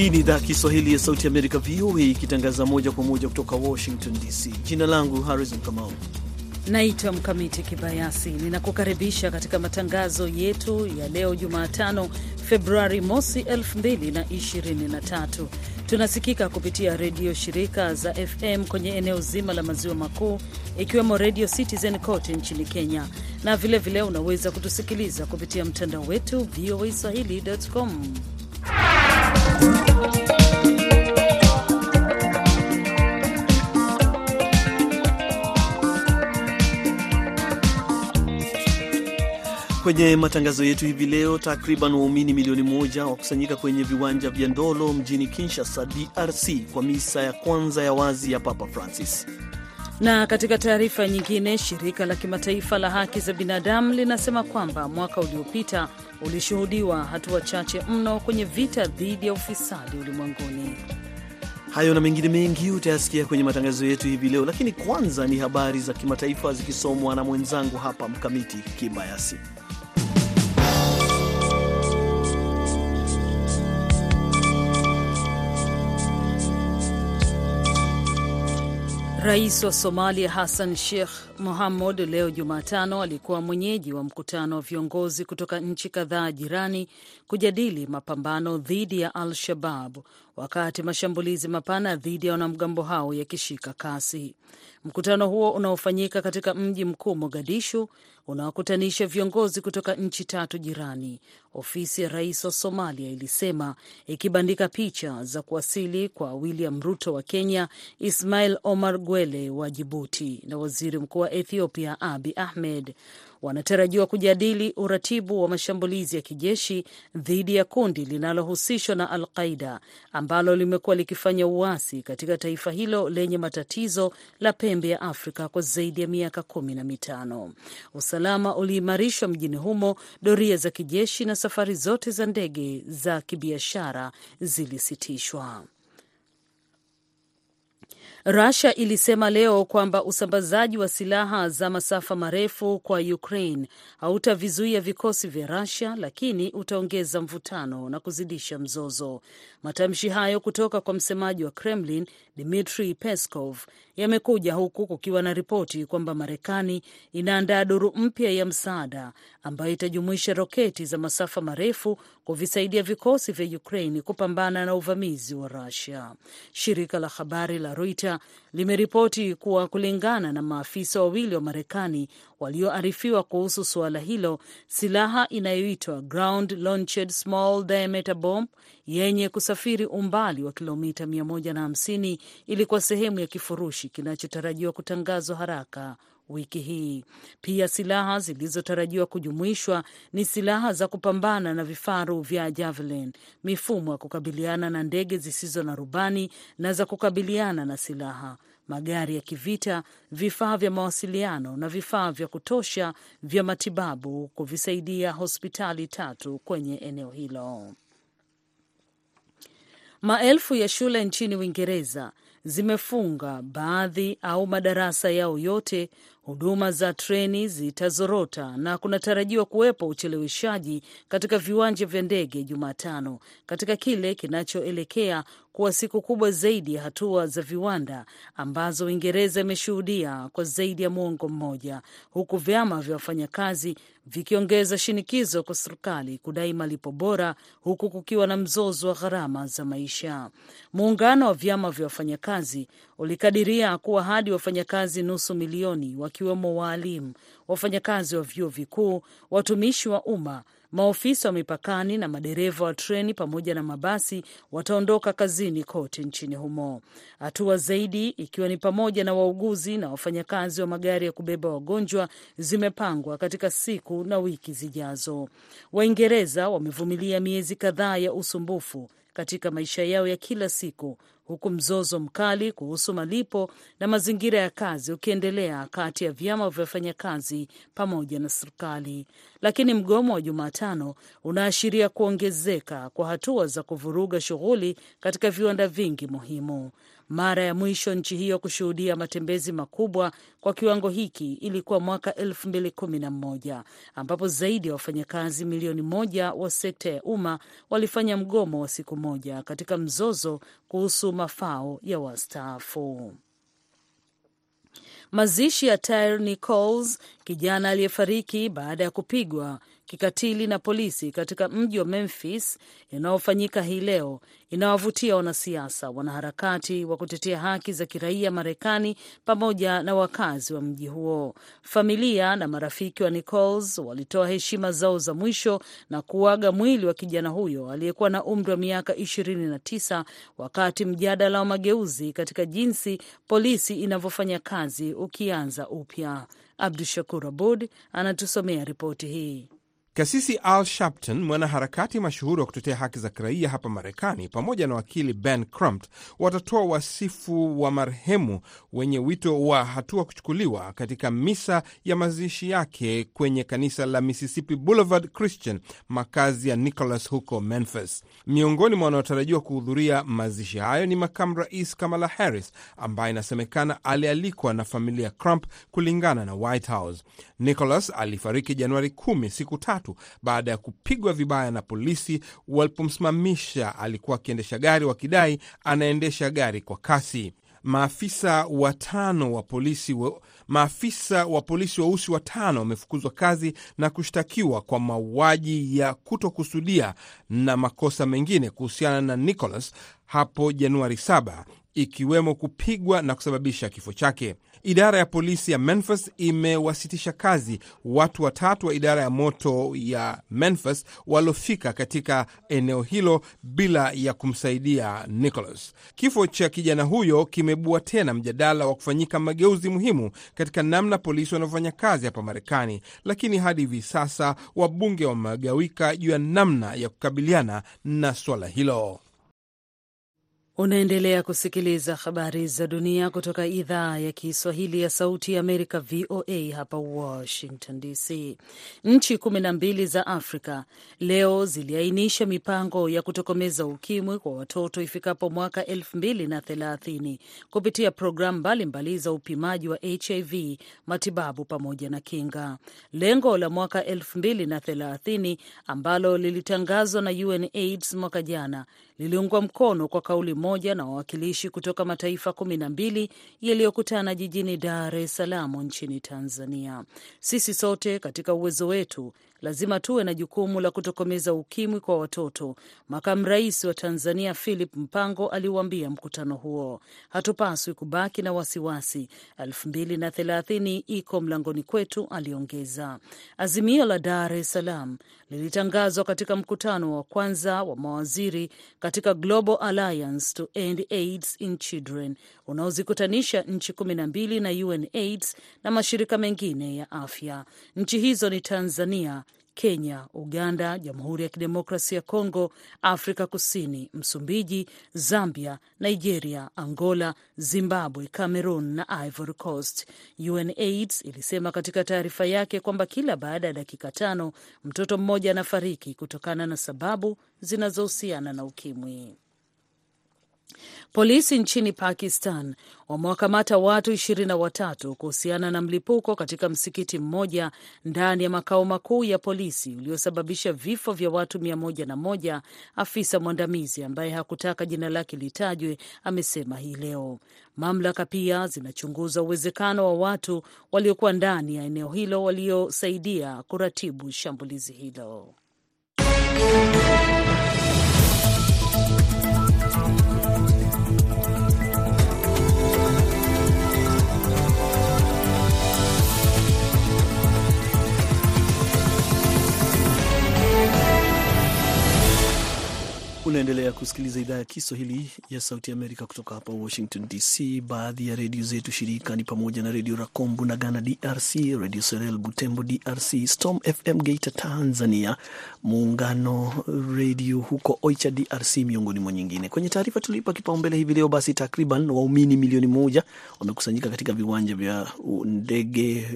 Hii ni idhaa ya Kiswahili ya Sauti Amerika, VOA, ikitangaza moja kwa moja kutoka Washington DC. Jina langu Harrison Kamau. Naitwa Mkamiti Kibayasi, ninakukaribisha katika matangazo yetu ya leo Jumatano, Februari mosi 2023. Tunasikika kupitia redio shirika za FM kwenye eneo zima la maziwa makuu, ikiwemo redio Citizen kote nchini Kenya, na vilevile vile unaweza kutusikiliza kupitia mtandao wetu voa swahili.com. Kwenye matangazo yetu hivi leo, takriban waumini milioni moja wakusanyika kwenye viwanja vya Ndolo mjini Kinshasa, DRC, kwa misa ya kwanza ya wazi ya Papa Francis. Na katika taarifa nyingine, shirika la kimataifa la haki za binadamu linasema kwamba mwaka uliopita ulishuhudiwa hatua chache mno kwenye vita dhidi ya ufisadi ulimwenguni. Hayo na mengine mengi utayasikia kwenye matangazo yetu hivi leo, lakini kwanza ni habari za kimataifa zikisomwa na mwenzangu hapa Mkamiti Kibayasi. Rais wa Somalia Hassan Sheikh Mohamud leo Jumatano alikuwa mwenyeji wa mkutano wa viongozi kutoka nchi kadhaa jirani kujadili mapambano dhidi ya Al-Shabab wakati mashambulizi mapana dhidi ya wanamgambo hao yakishika kasi. Mkutano huo unaofanyika katika mji mkuu Mogadishu unaokutanisha viongozi kutoka nchi tatu jirani, ofisi ya rais wa Somalia ilisema ikibandika picha za kuwasili kwa William Ruto wa Kenya, Ismail Omar Gwele wa Jibuti na waziri mkuu wa Ethiopia Abi Ahmed wanatarajiwa kujadili uratibu wa mashambulizi ya kijeshi dhidi ya kundi linalohusishwa na Al Qaida ambalo limekuwa likifanya uasi katika taifa hilo lenye matatizo la pembe ya Afrika kwa zaidi ya miaka kumi na mitano. Usalama uliimarishwa mjini humo, doria za kijeshi na safari zote za ndege za kibiashara zilisitishwa. Russia ilisema leo kwamba usambazaji wa silaha za masafa marefu kwa Ukraine hautavizuia vikosi vya Russia, lakini utaongeza mvutano na kuzidisha mzozo. Matamshi hayo kutoka kwa msemaji wa Kremlin Dmitry Peskov yamekuja huku kukiwa na ripoti kwamba Marekani inaandaa duru mpya ya msaada ambayo itajumuisha roketi za masafa marefu kuvisaidia vikosi vya Ukraine kupambana na uvamizi wa Russia. Shirika la habari la Reuters limeripoti kuwa kulingana na maafisa wawili wa Marekani walioarifiwa kuhusu suala hilo, silaha inayoitwa Ground Launched Small Diameter Bomb yenye kusafiri umbali wa kilomita 150 ilikuwa sehemu ya kifurushi kinachotarajiwa kutangazwa haraka wiki hii. Pia silaha zilizotarajiwa kujumuishwa ni silaha za kupambana na vifaru vya Javelin, mifumo ya kukabiliana na ndege zisizo na rubani na za kukabiliana na silaha, magari ya kivita, vifaa vya mawasiliano na vifaa vya kutosha vya matibabu kuvisaidia hospitali tatu kwenye eneo hilo. Maelfu ya shule nchini Uingereza zimefunga baadhi au madarasa yao yote. Huduma za treni zitazorota na kunatarajiwa kuwepo ucheleweshaji katika viwanja vya ndege Jumatano, katika kile kinachoelekea kuwa siku kubwa zaidi ya hatua za viwanda ambazo Uingereza imeshuhudia kwa zaidi ya mwongo mmoja, huku vyama vya wafanyakazi vikiongeza shinikizo kwa serikali kudai malipo bora, huku kukiwa na mzozo wa gharama za maisha. Muungano wa vyama vya wafanyakazi ulikadiria kuwa hadi wafanyakazi nusu milioni wakiwemo waalimu, wafanyakazi wa vyuo vikuu, watumishi wa umma, maofisa wa mipakani na madereva wa treni pamoja na mabasi wataondoka kazini kote nchini humo. Hatua zaidi, ikiwa ni pamoja na wauguzi na wafanyakazi wa magari ya kubeba wagonjwa, zimepangwa katika siku na wiki zijazo. Waingereza wamevumilia miezi kadhaa ya usumbufu katika maisha yao ya kila siku huku mzozo mkali kuhusu malipo na mazingira ya kazi ukiendelea kati ya vyama vya wafanyakazi pamoja na serikali. Lakini mgomo wa Jumatano unaashiria kuongezeka kwa hatua za kuvuruga shughuli katika viwanda vingi muhimu. Mara ya mwisho nchi hiyo kushuhudia matembezi makubwa kwa kiwango hiki ilikuwa mwaka elfu mbili kumi na moja ambapo zaidi ya wafanyakazi milioni moja wa sekta ya umma walifanya mgomo wa siku moja katika mzozo kuhusu mafao ya wastaafu. Mazishi ya Tyre Nichols, kijana aliyefariki baada ya kupigwa kikatili na polisi katika mji wa Memphis inayofanyika hii leo inawavutia wanasiasa, wanaharakati wa kutetea haki za kiraia Marekani pamoja na wakazi wa mji huo. Familia na marafiki wa Nichols walitoa heshima zao za mwisho na kuaga mwili wa kijana huyo aliyekuwa na umri wa miaka ishirini na tisa wakati mjadala wa mageuzi katika jinsi polisi inavyofanya kazi ukianza upya. Abdu Shakur Abud anatusomea ripoti hii. Kasisi Al Sharpton, mwanaharakati mashuhuri wa kutetea haki za kiraia hapa Marekani, pamoja na wakili Ben Crumpt watatoa wasifu wa marehemu wenye wito wa hatua kuchukuliwa katika misa ya mazishi yake kwenye kanisa la Mississippi Boulevard Christian, makazi ya Nicholas huko Memphis. Miongoni mwa wanaotarajiwa kuhudhuria mazishi hayo ni makamu rais Kamala Harris, ambaye inasemekana alialikwa na familia Crump, kulingana na White House. Nicholas alifariki Januari 10 siku tatu baada ya kupigwa vibaya na polisi walipomsimamisha. Alikuwa akiendesha gari wakidai anaendesha gari kwa kasi. Maafisa watano wa polisi wa, maafisa wa polisi weusi watano wamefukuzwa kazi na kushtakiwa kwa mauaji ya kutokusudia na makosa mengine kuhusiana na Nicholas hapo Januari 7 ikiwemo kupigwa na kusababisha kifo chake. Idara ya polisi ya Memphis imewasitisha kazi watu watatu wa idara ya moto ya Memphis waliofika katika eneo hilo bila ya kumsaidia Nicholas. Kifo cha kijana huyo kimebua tena mjadala wa kufanyika mageuzi muhimu katika namna polisi wanavyofanya kazi hapa Marekani, lakini hadi hivi sasa wabunge wamegawika juu ya namna ya kukabiliana na swala hilo. Unaendelea kusikiliza habari za dunia kutoka idhaa ya Kiswahili ya Sauti ya Amerika, VOA hapa Washington DC. Nchi kumi na mbili za Afrika leo ziliainisha mipango ya kutokomeza ukimwi kwa watoto ifikapo mwaka elfu mbili na thelathini kupitia programu mbalimbali za upimaji wa HIV, matibabu pamoja na kinga. Lengo la mwaka elfu mbili na thelathini ambalo lilitangazwa na UNAIDS mwaka jana liliungwa mkono kwa kauli moja na wawakilishi kutoka mataifa kumi na mbili yaliyokutana jijini Dar es Salaam nchini Tanzania. Sisi sote katika uwezo wetu lazima tuwe na jukumu la kutokomeza ukimwi kwa watoto, makamu rais wa Tanzania Philip Mpango aliuambia mkutano huo. Hatupaswi kubaki na wasiwasi, elfu mbili na thelathini iko mlangoni kwetu, aliongeza. Azimio la Dar es Salaam lilitangazwa katika mkutano wa kwanza wa mawaziri katika Global Alliance to End AIDS in Children unaozikutanisha nchi kumi na mbili na UNAIDS na mashirika mengine ya afya. Nchi hizo ni Tanzania, Kenya, Uganda, Jamhuri ya Kidemokrasia ya Kongo, Afrika Kusini, Msumbiji, Zambia, Nigeria, Angola, Zimbabwe, Cameroon na Ivory Coast. UNAIDS ilisema katika taarifa yake kwamba kila baada ya dakika tano mtoto mmoja anafariki kutokana na sababu zinazohusiana na ukimwi. Polisi nchini Pakistan wamewakamata watu ishirini na watatu kuhusiana na mlipuko katika msikiti mmoja ndani ya makao makuu ya polisi uliosababisha vifo vya watu mia moja na moja. Afisa mwandamizi ambaye hakutaka jina lake litajwe amesema hii leo. Mamlaka pia zinachunguza uwezekano wa watu waliokuwa ndani ya eneo hilo waliosaidia kuratibu shambulizi hilo. Unaendelea kusikiliza idhaa ya Kiswahili ya Sauti ya Amerika kutoka hapa Washington DC. Baadhi ya redio zetu shirika ni pamoja na Redio Rakombu na Ghana DRC, Redio Serel Butembo DRC, Storm FM Geita Tanzania, Muungano Redio huko Oicha DRC, miongoni mwa nyingine. Kwenye taarifa tuliipa kipaumbele hivi leo, basi takriban waumini milioni moja wamekusanyika katika viwanja vya ndege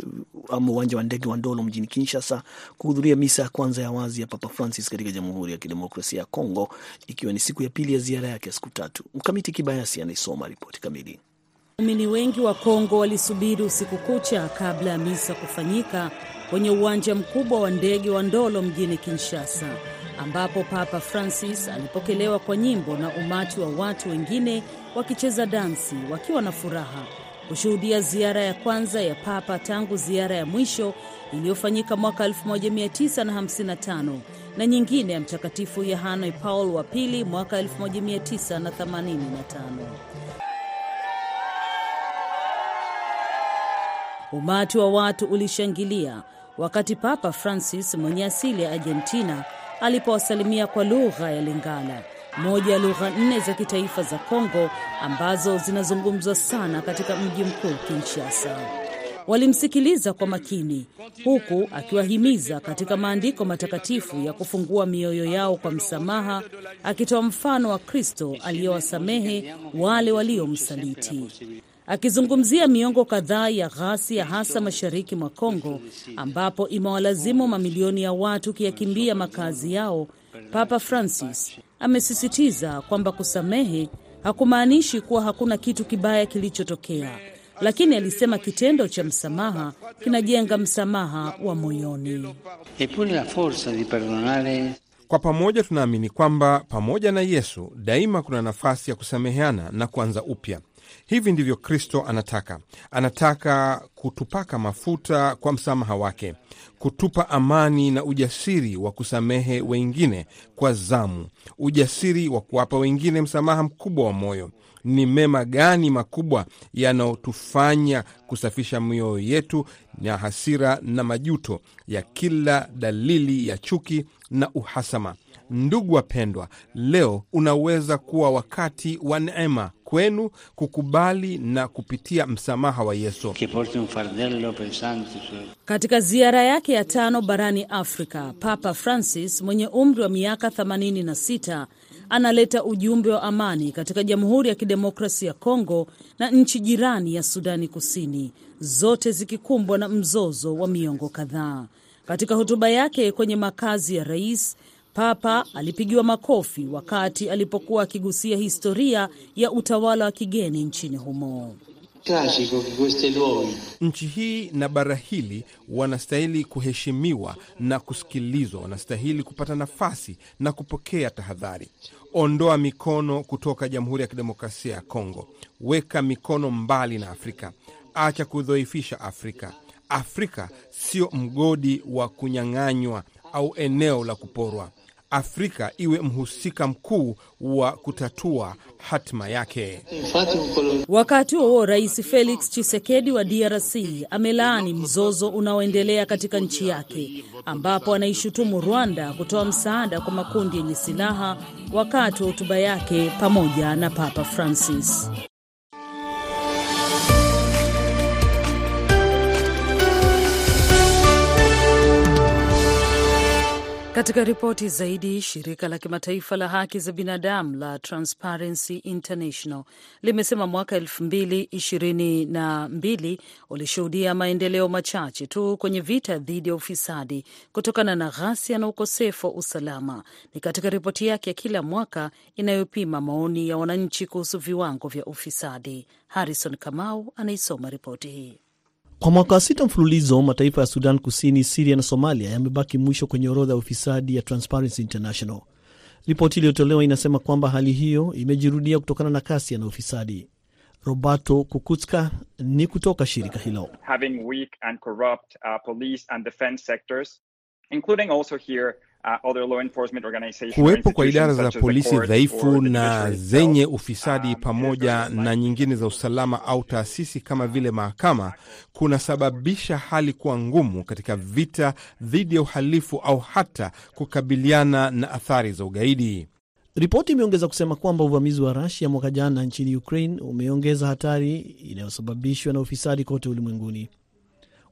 ama uwanja wa ndege wa Ndolo mjini Kinshasa kuhudhuria misa ya kwanza ya wazi ya Papa Francis katika Jamhuri ya Kidemokrasia ya Kongo ikiwa ni siku ya pili ya ziara yake ya siku tatu. Mkamiti Kibayasi anaisoma ripoti kamili. Waumini wengi wa Kongo walisubiri usiku kucha kabla ya misa kufanyika kwenye uwanja mkubwa wa ndege wa Ndolo mjini Kinshasa, ambapo Papa Francis alipokelewa kwa nyimbo na umati wa watu wengine wakicheza dansi wakiwa na furaha kushuhudia ziara ya kwanza ya Papa tangu ziara ya mwisho iliyofanyika mwaka 1955 na nyingine ya Mtakatifu Yohane Paul wa pili mwaka 1985. Umati wa watu ulishangilia wakati Papa Francis mwenye asili ya Argentina alipowasalimia kwa lugha ya Lingala, moja ya lugha nne za kitaifa za Kongo ambazo zinazungumzwa sana katika mji mkuu Kinshasa. Walimsikiliza kwa makini, huku akiwahimiza katika maandiko matakatifu ya kufungua mioyo yao kwa msamaha, akitoa mfano wa Kristo aliyewasamehe wale waliomsaliti. Akizungumzia miongo kadhaa ya ghasia hasa mashariki mwa Kongo ambapo imewalazimu mamilioni ya watu kuyakimbia makazi yao, Papa Francis amesisitiza kwamba kusamehe hakumaanishi kuwa hakuna kitu kibaya kilichotokea, lakini alisema kitendo cha msamaha kinajenga msamaha wa moyoni. Kwa pamoja tunaamini kwamba pamoja na Yesu daima kuna nafasi ya kusameheana na kuanza upya. Hivi ndivyo Kristo anataka. Anataka kutupaka mafuta kwa msamaha wake, kutupa amani na ujasiri wa kusamehe wengine kwa zamu, ujasiri wa kuwapa wengine msamaha mkubwa wa moyo. Ni mema gani makubwa yanayotufanya kusafisha mioyo yetu na hasira na majuto ya kila dalili ya chuki na uhasama? Ndugu wapendwa, leo unaweza kuwa wakati wa neema kwenu kukubali na kupitia msamaha wa Yesu. Katika ziara yake ya tano barani Afrika, Papa Francis mwenye umri wa miaka 86 analeta ujumbe wa amani katika Jamhuri ya Kidemokrasia ya Kongo na nchi jirani ya Sudani Kusini, zote zikikumbwa na mzozo wa miongo kadhaa. Katika hotuba yake kwenye makazi ya rais Papa alipigiwa makofi wakati alipokuwa akigusia historia ya utawala wa kigeni nchini humo. Nchi hii na bara hili wanastahili kuheshimiwa na kusikilizwa, wanastahili kupata nafasi na kupokea tahadhari. Ondoa mikono kutoka Jamhuri ya Kidemokrasia ya Kongo, weka mikono mbali na Afrika, acha kudhoifisha Afrika. Afrika sio mgodi wa kunyang'anywa au eneo la kuporwa. Afrika iwe mhusika mkuu wa kutatua hatima yake. Wakati huo Rais Felix Tshisekedi wa DRC amelaani mzozo unaoendelea katika nchi yake, ambapo anaishutumu Rwanda kutoa msaada kwa makundi yenye silaha wakati wa hotuba yake pamoja na Papa Francis. Katika ripoti zaidi, shirika la kimataifa la haki za binadamu la Transparency International limesema mwaka elfu mbili ishirini na mbili ulishuhudia maendeleo machache tu kwenye vita dhidi ya ufisadi kutokana na ghasia na ukosefu wa usalama. Ni katika ripoti yake ya kila mwaka inayopima maoni ya wananchi kuhusu viwango vya ufisadi. Harrison Kamau anaisoma ripoti hii. Kwa mwaka wa sita mfululizo, mataifa ya Sudan Kusini, Siria na Somalia yamebaki mwisho kwenye orodha ya ufisadi ya Transparency International. Ripoti iliyotolewa inasema kwamba hali hiyo imejirudia kutokana na kasi na ufisadi. Roberto Kukutska ni kutoka shirika hilo. having weak and corrupt uh, police and defense sectors, including also here uh, other law enforcement organizations. or Kuwepo kwa idara za polisi dhaifu na zenye ufisadi um, pamoja na nyingine za usalama au taasisi kama vile mahakama kunasababisha hali kuwa ngumu katika vita dhidi ya uhalifu au hata kukabiliana na athari za ugaidi. Ripoti imeongeza kusema kwamba uvamizi wa Rusia mwaka jana nchini Ukraine umeongeza hatari inayosababishwa na ufisadi kote ulimwenguni.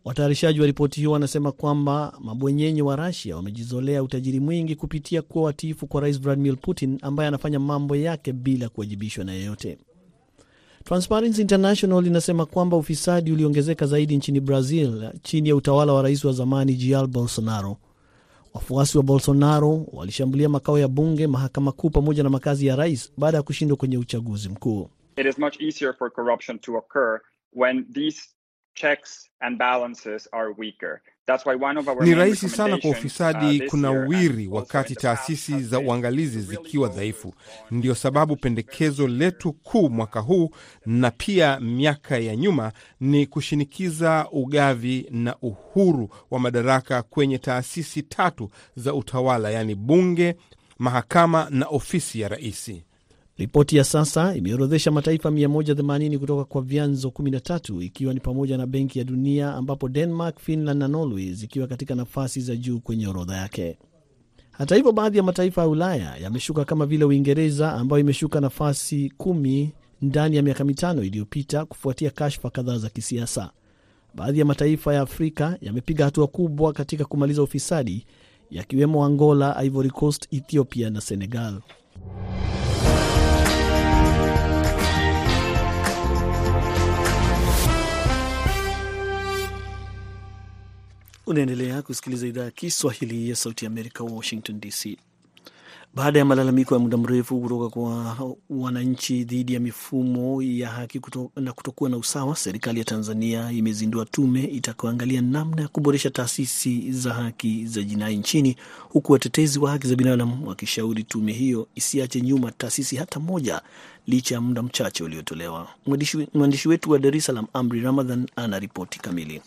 Watayarishaji wa ripoti hiyo wanasema kwamba mabwenyenye wa Rasia wamejizolea utajiri mwingi kupitia kuwa watiifu kwa Rais Vladimir Putin ambaye anafanya mambo yake bila kuwajibishwa na yeyote. Transparency International inasema kwamba ufisadi uliongezeka zaidi nchini Brazil chini ya utawala wa rais wa zamani Jair Bolsonaro. Wafuasi wa Bolsonaro walishambulia makao ya bunge, mahakama kuu pamoja na makazi ya rais baada ya kushindwa kwenye uchaguzi mkuu. It is much easier for corruption to occur when these checks and balances are weaker. That's why one of our Ni rahisi sana kwa ufisadi uh, kuna uwiri wakati taasisi za uangalizi zikiwa dhaifu. ndio Ndiyo sababu pendekezo letu kuu mwaka huu na pia miaka ya nyuma ni kushinikiza ugavi na uhuru wa madaraka kwenye taasisi tatu za utawala, yaani bunge, mahakama na ofisi ya raisi. Ripoti ya sasa imeorodhesha mataifa 180 kutoka kwa vyanzo 13 ikiwa ni pamoja na Benki ya Dunia, ambapo Denmark, Finland na Norway zikiwa katika nafasi za juu kwenye orodha yake. Hata hivyo, baadhi ya mataifa ya Ulaya yameshuka kama vile Uingereza ambayo imeshuka nafasi kumi ndani ya miaka mitano iliyopita kufuatia kashfa kadhaa za kisiasa. Baadhi ya mataifa ya Afrika yamepiga hatua kubwa katika kumaliza ufisadi yakiwemo Angola, Ivory Coast, Ethiopia na Senegal. Unaendelea kusikiliza idhaa ya Kiswahili ya Sauti ya Amerika, Washington DC. Baada ya malalamiko ya muda mrefu kutoka kwa wananchi dhidi ya mifumo ya haki kuto, na kutokuwa na usawa, serikali ya Tanzania imezindua tume itakayoangalia namna ya kuboresha taasisi za haki za jinai nchini, huku watetezi wa haki za binadamu wakishauri tume hiyo isiache nyuma taasisi hata moja licha ya muda mchache uliotolewa. Mwandishi wetu wa Dar es Salaam, Amri Ramadhan, ana ripoti kamili.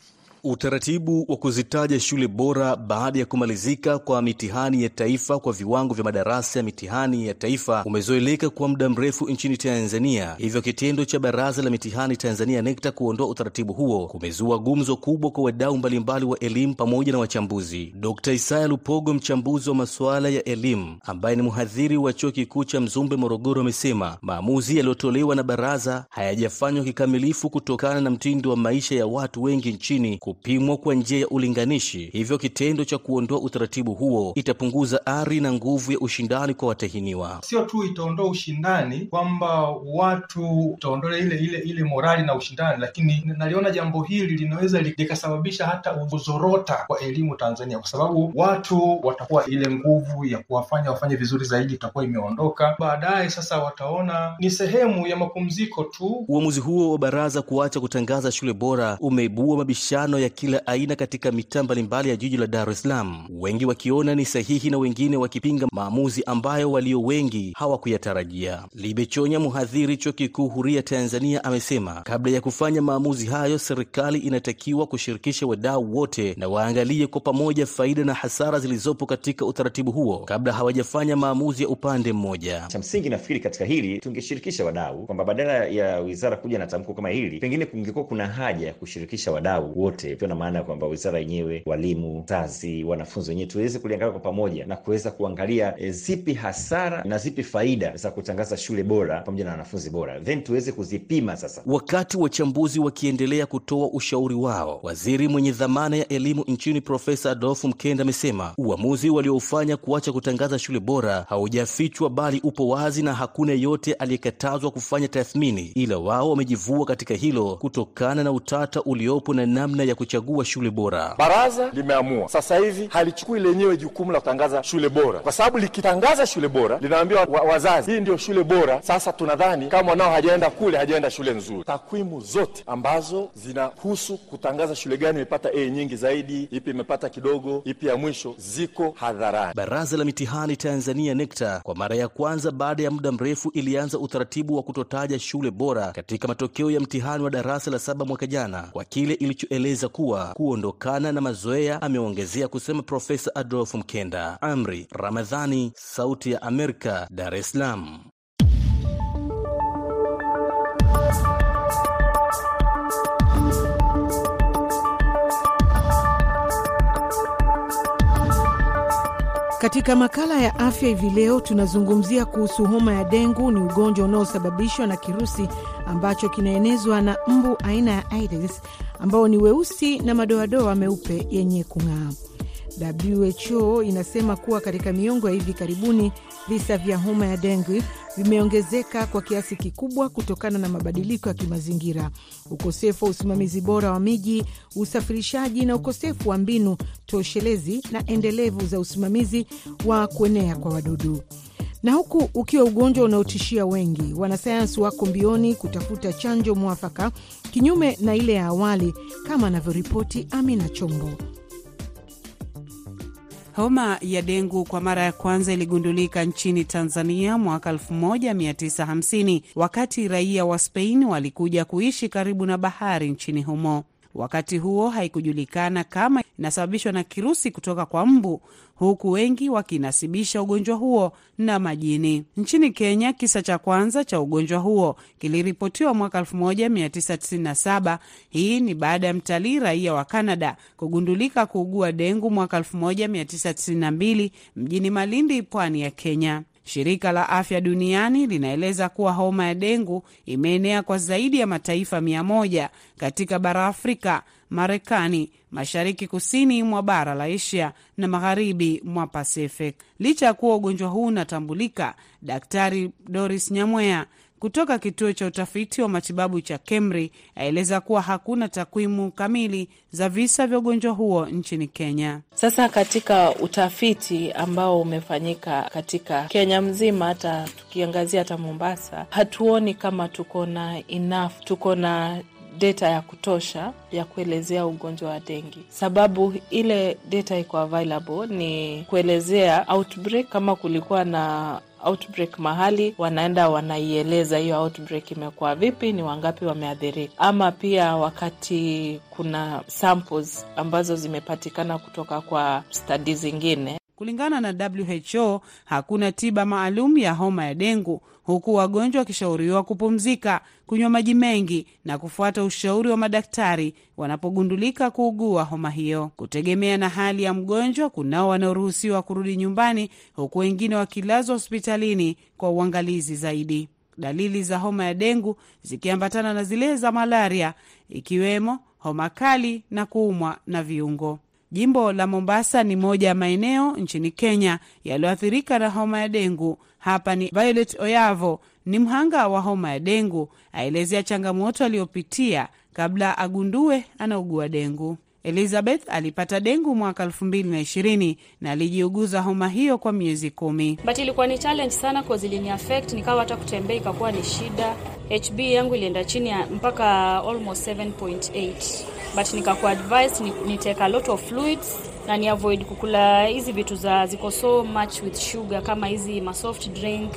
Utaratibu wa kuzitaja shule bora baada ya kumalizika kwa mitihani ya taifa kwa viwango vya madarasa ya mitihani ya taifa umezoeleka kwa muda mrefu nchini Tanzania. Hivyo kitendo cha Baraza la Mitihani Tanzania NECTA kuondoa utaratibu huo kumezua gumzo kubwa kwa wadau mbalimbali wa elimu pamoja na wachambuzi. Dr. Isaya Lupogo, mchambuzi wa masuala ya elimu ambaye ni mhadhiri wa Chuo Kikuu cha Mzumbe Morogoro, amesema maamuzi yaliyotolewa na baraza hayajafanywa kikamilifu kutokana na mtindo wa maisha ya watu wengi nchini kupimwa kwa njia ya ulinganishi. Hivyo kitendo cha kuondoa utaratibu huo itapunguza ari na nguvu ya ushindani kwa watahiniwa. Sio tu itaondoa ushindani kwamba watu itaondoa ile ile ile morali na ushindani, lakini naliona jambo hili linaweza likasababisha hata kuzorota kwa elimu Tanzania, kwa sababu watu watakuwa ile nguvu ya kuwafanya wafanye vizuri zaidi itakuwa imeondoka. Baadaye sasa wataona ni sehemu ya mapumziko tu. Uamuzi huo wa baraza kuacha kutangaza shule bora umeibua mabishano ya kila aina katika mitaa mbalimbali ya jiji la Dar es Salaam, wengi wakiona ni sahihi na wengine wakipinga maamuzi ambayo walio wengi hawakuyatarajia. Libechonya, mhadhiri chuo kikuu huria Tanzania, amesema kabla ya kufanya maamuzi hayo, serikali inatakiwa kushirikisha wadau wote na waangalie kwa pamoja faida na hasara zilizopo katika utaratibu huo kabla hawajafanya maamuzi ya upande mmoja. Cha msingi nafikiri katika hili tungeshirikisha wadau, kwamba badala ya wizara kuja na tamko kama hili, pengine kungekuwa kuna haja ya kushirikisha wadau wote ikiwa na maana ya kwamba wizara yenyewe, walimu, wazazi, wanafunzi wenyewe tuweze kuliangalia kwa pamoja na kuweza kuangalia e, zipi hasara na zipi faida za kutangaza shule bora pamoja na wanafunzi bora, then tuweze kuzipima sasa. Wakati wachambuzi wakiendelea kutoa ushauri wao, waziri mwenye dhamana ya elimu nchini Profesa Adolfu Mkenda amesema uamuzi walioufanya kuacha kutangaza shule bora haujafichwa, bali upo wazi na hakuna yeyote aliyekatazwa kufanya tathmini, ila wao wamejivua katika hilo kutokana na utata uliopo na namna ya kuchagua shule bora. Baraza limeamua sasa hivi halichukui lenyewe jukumu la kutangaza shule bora, kwa sababu likitangaza shule bora linaambia wa, wazazi hii ndio shule bora. Sasa tunadhani kama mwanao hajaenda kule, hajaenda shule nzuri. Takwimu zote ambazo zinahusu kutangaza shule gani imepata A nyingi zaidi, ipi imepata kidogo, ipi ya mwisho, ziko hadharani. Baraza la Mitihani Tanzania NECTA kwa mara ya kwanza baada ya muda mrefu ilianza utaratibu wa kutotaja shule bora katika matokeo ya mtihani wa darasa la saba mwaka jana kwa kile ilichoeleza kuwa kuondokana na mazoea, ameongezea kusema Profesa Adolf Mkenda. Amri Ramadhani, Sauti ya Amerika, Dar es Salaam. Katika makala ya afya hivi leo tunazungumzia kuhusu homa ya dengu. Ni ugonjwa unaosababishwa na kirusi ambacho kinaenezwa na mbu aina ya Aedes ambao ni weusi na madoadoa meupe yenye kung'aa. WHO inasema kuwa katika miongo ya hivi karibuni visa vya homa ya dengue vimeongezeka kwa kiasi kikubwa kutokana na mabadiliko ya kimazingira, ukosefu wa usimamizi bora wa miji, usafirishaji na ukosefu wa mbinu toshelezi na endelevu za usimamizi wa kuenea kwa wadudu. Na huku ukiwa ugonjwa unaotishia wengi, wanasayansi wako mbioni kutafuta chanjo mwafaka, kinyume na ile ya awali, kama anavyoripoti Amina Chombo. Homa ya dengu kwa mara ya kwanza iligundulika nchini Tanzania mwaka 1950 wakati raia wa Spain walikuja kuishi karibu na bahari nchini humo. Wakati huo haikujulikana kama inasababishwa na kirusi kutoka kwa mbu, huku wengi wakinasibisha ugonjwa huo na majini. Nchini Kenya, kisa cha kwanza cha ugonjwa huo kiliripotiwa mwaka 1997. Hii ni baada ya mtalii raia wa Canada kugundulika kuugua dengu mwaka 1992 mjini Malindi, pwani ya Kenya. Shirika la Afya Duniani linaeleza kuwa homa ya dengu imeenea kwa zaidi ya mataifa mia moja katika bara Afrika, Marekani, mashariki kusini mwa bara la Asia na magharibi mwa Pacific. Licha ya kuwa ugonjwa huu unatambulika, Daktari Doris Nyamweya kutoka kituo cha utafiti wa matibabu cha KEMRI aeleza kuwa hakuna takwimu kamili za visa vya ugonjwa huo nchini Kenya. Sasa katika utafiti ambao umefanyika katika Kenya mzima, hata tukiangazia hata Mombasa, hatuoni kama tuko na enough, tuko na data ya kutosha ya kuelezea ugonjwa wa dengi, sababu ile data iko available ni kuelezea outbreak, kama kulikuwa na outbreak mahali, wanaenda wanaieleza hiyo outbreak imekuwa vipi, ni wangapi wameathirika, ama pia wakati kuna samples ambazo zimepatikana kutoka kwa stadi zingine. Kulingana na WHO hakuna tiba maalum ya homa ya dengu, huku wagonjwa wakishauriwa kupumzika, kunywa maji mengi na kufuata ushauri wa madaktari wanapogundulika kuugua homa hiyo. Kutegemea na hali ya mgonjwa, kunao wanaoruhusiwa kurudi nyumbani, huku wengine wakilazwa hospitalini kwa uangalizi zaidi. Dalili za homa ya dengu zikiambatana na zile za malaria, ikiwemo homa kali na kuumwa na viungo. Jimbo la Mombasa ni moja ya maeneo nchini Kenya yaliyoathirika na homa ya dengu. Hapa ni Violet Oyavo, ni mhanga wa homa ya dengu, aelezea changamoto aliyopitia kabla agundue anaugua dengu. Elizabeth alipata dengu mwaka elfu mbili na ishirini na alijiuguza homa hiyo kwa miezi kumi. But ilikuwa ni challenge sana cause iliniaffect nikawa hata kutembea ikakuwa ni shida. HB yangu ilienda chini ya mpaka almost 7.8 but nikakuwa advice ni, ni take a lot of fluids na ni avoid kukula hizi vitu za ziko so much with sugar kama hizi masoft drink.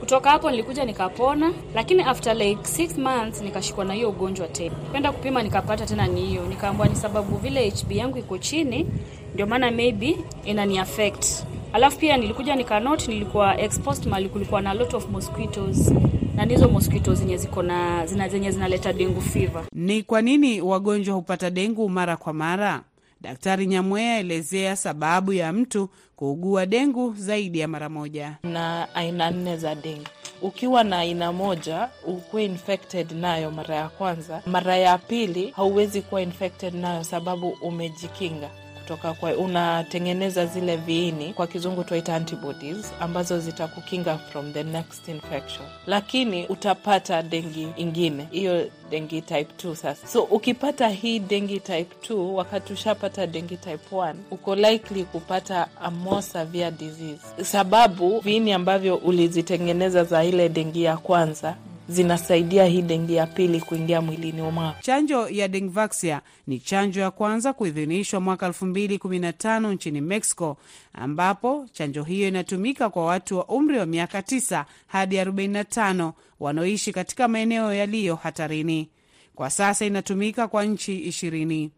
Kutoka hapo nilikuja nikapona, lakini after like 6 months nikashikwa na hiyo ugonjwa tena. Kwenda kupima nikapata tena ni hiyo, nikaambiwa ni sababu vile HB yangu iko chini, ndio maana maybe inani affect. Alafu pia nilikuja nikanote, nilikuwa exposed mahali kulikuwa na lot of mosquitoes na ndizo mosquito zenye ziko na zina zenye zinaleta dengu fever. Ni kwa nini wagonjwa hupata dengu mara kwa mara? Daktari Nyamwea elezea sababu ya mtu kuugua dengu zaidi ya mara moja. na aina nne za dengu Ukiwa na aina moja ukuwe infected nayo mara ya kwanza, mara ya pili hauwezi kuwa infected nayo sababu umejikinga kutoka kwa, unatengeneza zile viini, kwa kizungu tuaita antibodies, ambazo zitakukinga from the next infection, lakini utapata dengi ingine, hiyo dengi type 2 sasa. So ukipata hii dengi type 2, wakati ushapata dengi type 1, uko likely kupata a more severe disease, sababu viini ambavyo ulizitengeneza za ile dengi ya kwanza zinasaidia hii dengi ya pili kuingia mwilini mwako. Chanjo ya Dengvaxia ni chanjo ya kwanza kuidhinishwa mwaka 2015 nchini Mexico, ambapo chanjo hiyo inatumika kwa watu wa umri wa miaka 9 hadi 45 wanaoishi katika maeneo yaliyo hatarini. Kwa sasa inatumika kwa nchi ishirini.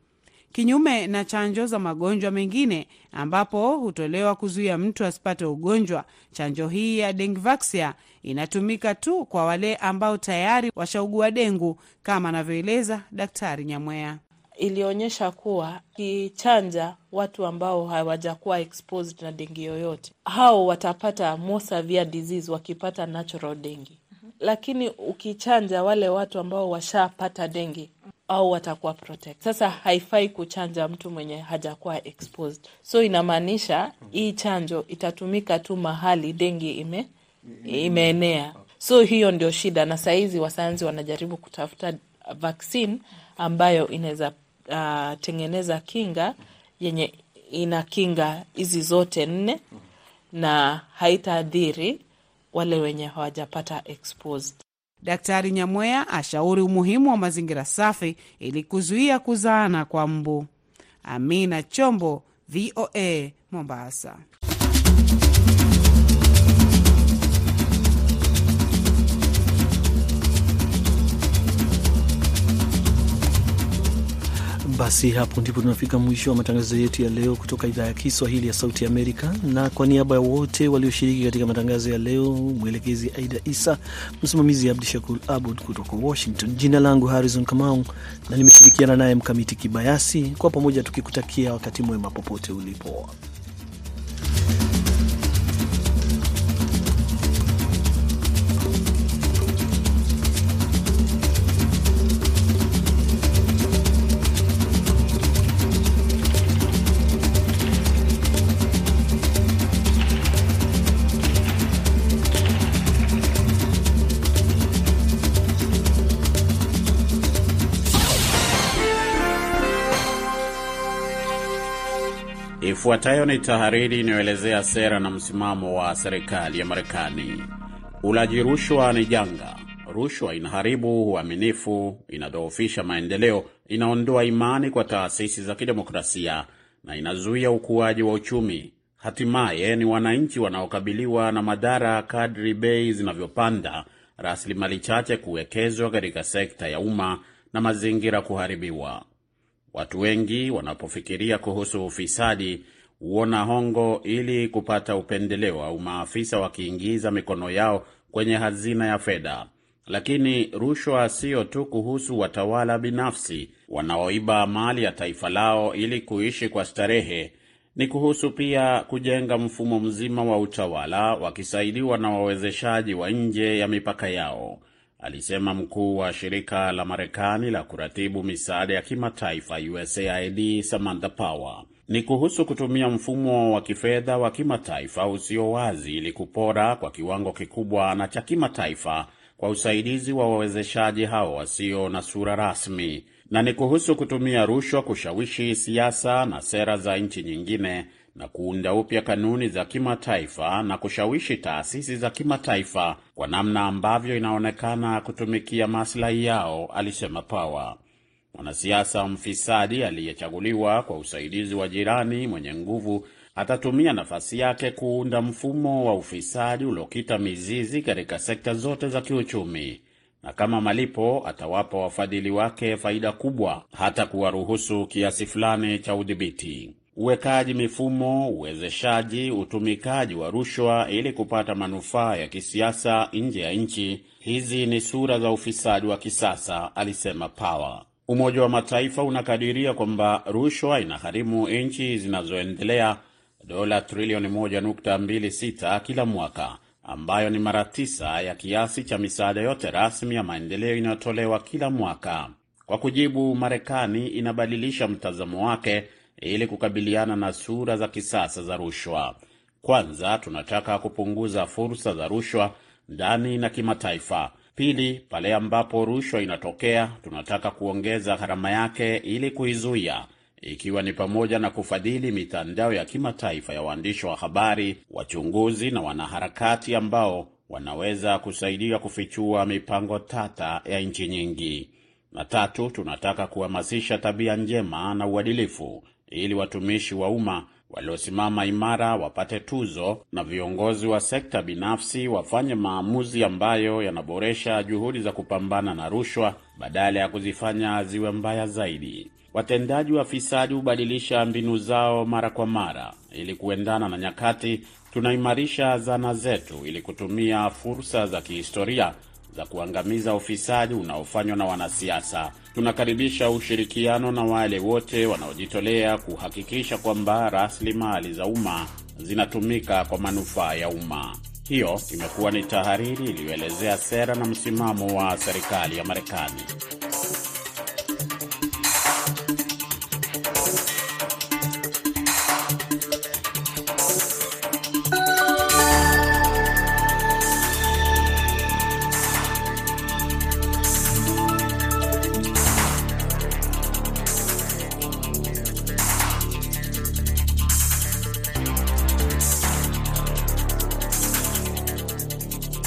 Kinyume na chanjo za magonjwa mengine ambapo hutolewa kuzuia mtu asipate ugonjwa, chanjo hii ya Dengvaxia inatumika tu kwa wale ambao tayari washaugua dengu, kama anavyoeleza Daktari Nyamwea. Ilionyesha kuwa kichanja watu ambao hawajakuwa exposed na dengi yoyote, hao watapata more severe disease wakipata natural dengi, lakini ukichanja wale watu ambao washapata dengi au watakuwa protect. Sasa haifai kuchanja mtu mwenye hajakuwa exposed, so inamaanisha hii chanjo itatumika tu mahali dengi ime imeenea. So hiyo ndio shida, na sahizi wasayansi wanajaribu kutafuta vaccine ambayo inaweza uh, tengeneza kinga yenye ina kinga hizi zote nne na haitaadhiri wale wenye hawajapata exposed. Daktari Nyamweya ashauri umuhimu wa mazingira safi ili kuzuia kuzaana kwa mbu. Amina Chombo, VOA, Mombasa. Basi hapo ndipo tunafika mwisho wa matangazo yetu ya leo kutoka idhaa ya Kiswahili ya Sauti Amerika, na kwa niaba ya wote walioshiriki katika matangazo ya leo, mwelekezi Aida Isa, msimamizi Abdu Shakur Abud kutoka Washington, jina langu Harrison Kamau na nimeshirikiana naye Mkamiti Kibayasi, kwa pamoja tukikutakia wakati mwema popote ulipo. Ifuatayo ni tahariri inayoelezea sera na msimamo wa serikali ya Marekani. Ulaji rushwa ni janga. Rushwa inaharibu uaminifu, inadhoofisha maendeleo, inaondoa imani kwa taasisi za kidemokrasia na inazuia ukuaji wa uchumi. Hatimaye ni wananchi wanaokabiliwa na madhara kadri bei zinavyopanda, rasilimali chache kuwekezwa katika sekta ya umma na mazingira kuharibiwa. Watu wengi wanapofikiria kuhusu ufisadi huona hongo ili kupata upendeleo au maafisa wakiingiza mikono yao kwenye hazina ya fedha. Lakini rushwa siyo tu kuhusu watawala binafsi wanaoiba mali ya taifa lao ili kuishi kwa starehe. Ni kuhusu pia kujenga mfumo mzima wa utawala wakisaidiwa na wawezeshaji wa nje ya mipaka yao, alisema mkuu wa shirika la Marekani la kuratibu misaada ya kimataifa USAID Samantha Power. Ni kuhusu kutumia mfumo wa kifedha wa kimataifa usio wazi ili kupora kwa kiwango kikubwa na cha kimataifa kwa usaidizi wa wawezeshaji hao wasio na sura rasmi, na ni kuhusu kutumia rushwa kushawishi siasa na sera za nchi nyingine na kuunda upya kanuni za kimataifa na kushawishi taasisi za kimataifa kwa namna ambavyo inaonekana kutumikia maslahi yao, alisema Power. Mwanasiasa mfisadi aliyechaguliwa kwa usaidizi wa jirani mwenye nguvu atatumia nafasi yake kuunda mfumo wa ufisadi uliokita mizizi katika sekta zote za kiuchumi, na kama malipo atawapa wafadhili wake faida kubwa, hata kuwaruhusu kiasi fulani cha udhibiti. Uwekaji mifumo, uwezeshaji, utumikaji wa rushwa ili kupata manufaa ya kisiasa nje ya nchi, hizi ni sura za ufisadi wa kisasa, alisema Power. Umoja wa Mataifa unakadiria kwamba rushwa inagharimu nchi zinazoendelea dola trilioni 1.26 kila mwaka, ambayo ni mara tisa ya kiasi cha misaada yote rasmi ya maendeleo inayotolewa kila mwaka. Kwa kujibu, Marekani inabadilisha mtazamo wake ili kukabiliana na sura za kisasa za rushwa. Kwanza, tunataka kupunguza fursa za rushwa ndani na kimataifa. Pili, pale ambapo rushwa inatokea, tunataka kuongeza gharama yake ili kuizuia, ikiwa ni pamoja na kufadhili mitandao ya kimataifa ya waandishi wa habari, wachunguzi na wanaharakati ambao wanaweza kusaidia kufichua mipango tata ya nchi nyingi. Na tatu, tunataka kuhamasisha tabia njema na uadilifu ili watumishi wa umma waliosimama imara wapate tuzo na viongozi wa sekta binafsi wafanye maamuzi ambayo yanaboresha juhudi za kupambana na rushwa badala ya kuzifanya ziwe mbaya zaidi. Watendaji wa fisadi hubadilisha mbinu zao mara kwa mara ili kuendana na nyakati. Tunaimarisha zana zetu ili kutumia fursa za kihistoria za kuangamiza ufisadi unaofanywa na wanasiasa. Tunakaribisha ushirikiano na wale wote wanaojitolea kuhakikisha kwamba rasilimali za umma zinatumika kwa manufaa ya umma. Hiyo imekuwa ni tahariri iliyoelezea sera na msimamo wa serikali ya Marekani.